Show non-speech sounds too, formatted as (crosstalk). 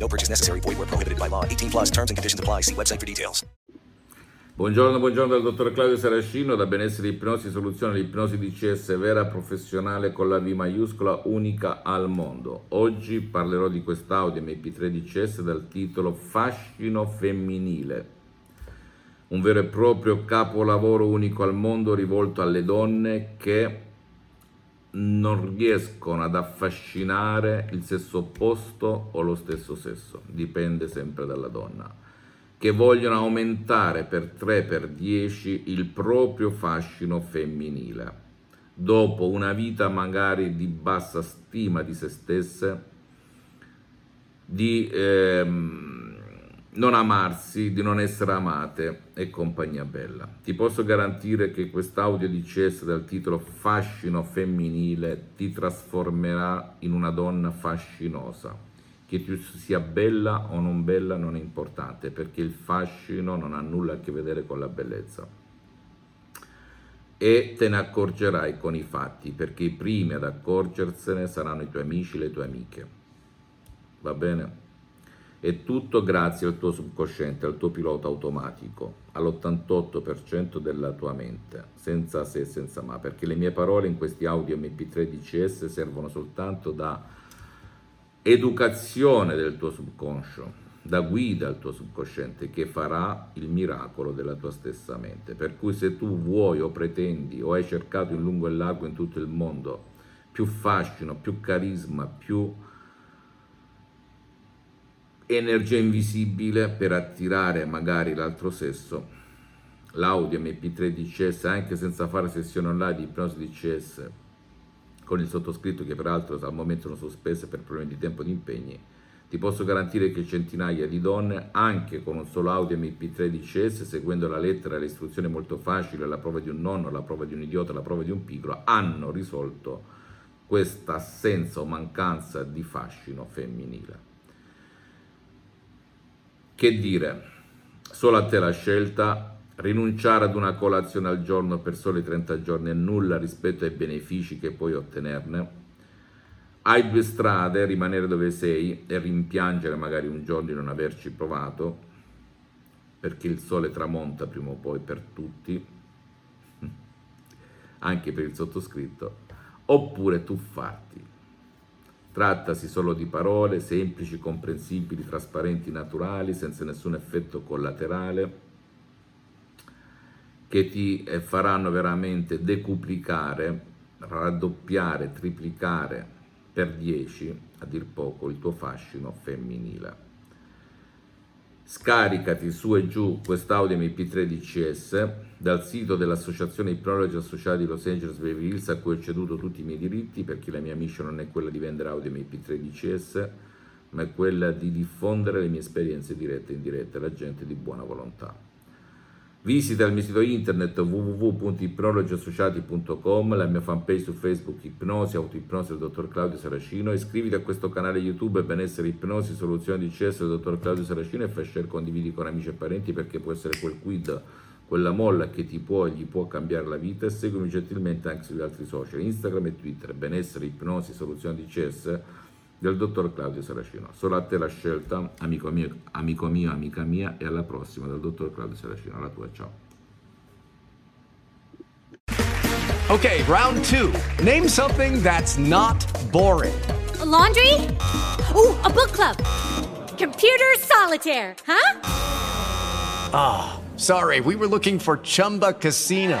No purchase necessary. Void where prohibited by law. 18 plus terms and conditions apply. See website for details. Buongiorno, buongiorno dal dottor Claudio Saracino da Benessere Ipnosi Soluzione, l'ipnosi DCS vera professionale con la V maiuscola unica al mondo. Oggi parlerò di quest'audio MP3 DCS dal titolo Fascino femminile, un vero e proprio capolavoro unico al mondo rivolto alle donne che non riescono ad affascinare il sesso opposto o lo stesso sesso, dipende sempre dalla donna, che vogliono aumentare per 3 per 10 il proprio fascino femminile. Dopo una vita magari di bassa stima di se stesse, di ehm, non amarsi, di non essere amate e compagnia bella. Ti posso garantire che quest'audio di CS dal titolo Fascino femminile ti trasformerà in una donna fascinosa. Che tu sia bella o non bella non è importante perché il fascino non ha nulla a che vedere con la bellezza. E te ne accorgerai con i fatti perché i primi ad accorgersene saranno i tuoi amici, le tue amiche. Va bene? È tutto grazie al tuo subconsciente, al tuo pilota automatico, all'88% della tua mente, senza se e senza ma, perché le mie parole in questi audio MP3 DCS servono soltanto da educazione del tuo subconscio, da guida al tuo subconsciente che farà il miracolo della tua stessa mente. Per cui se tu vuoi o pretendi o hai cercato in lungo e largo in tutto il mondo più fascino, più carisma, più energia invisibile per attirare magari l'altro sesso, l'audio MP3 DCS anche senza fare sessione online di ipnosi DCS con il sottoscritto che peraltro al momento sono sospese per problemi di tempo e di impegni, ti posso garantire che centinaia di donne, anche con un solo audio MP3 DCS, seguendo la lettera e le istruzioni molto facili, la prova di un nonno, la prova di un idiota, la prova di un pigro, hanno risolto questa assenza o mancanza di fascino femminile. Che dire, solo a te la scelta, rinunciare ad una colazione al giorno per soli 30 giorni è nulla rispetto ai benefici che puoi ottenerne. Hai due strade, rimanere dove sei e rimpiangere magari un giorno di non averci provato, perché il sole tramonta prima o poi per tutti, (laughs) anche per il sottoscritto, oppure tuffarti. Trattasi solo di parole semplici, comprensibili, trasparenti, naturali, senza nessun effetto collaterale, che ti eh, faranno veramente decuplicare, raddoppiare, triplicare per 10, a dir poco, il tuo fascino femminile. Scaricati su e giù quest'audio MP3 DCS dal sito dell'Associazione Ipnologi Associati di Los Angeles Beverly Hills a cui ho ceduto tutti i miei diritti perché la mia mission non è quella di vendere audio MP3 DCS ma è quella di diffondere le mie esperienze dirette e indirette alla gente di buona volontà. Visita il mio sito internet www.ipnologiassociati.com, la mia fanpage su Facebook Ipnosi, Autoipnosi del dottor Claudio Saracino, iscriviti a questo canale YouTube Benessere Ipnosi, Soluzioni di CS del dottor Claudio Saracino e fai share, condividi con amici e parenti perché può essere quel quid, quella molla che ti può e gli può cambiare la vita. E seguimi gentilmente anche sugli altri social, Instagram e Twitter, Benessere Ipnosi, Soluzioni di CS del dottor Claudio Saracino. Solo a te la scelta, amico mio, amico mio, amica mia, e alla prossima dal dottor Claudio Saracino. Alla tua, ciao. Okay, round two. Name something that's not boring. A laundry? Ooh, a book club. Computer solitaire, huh? Ah, oh, sorry, we were looking for Chumba Casino.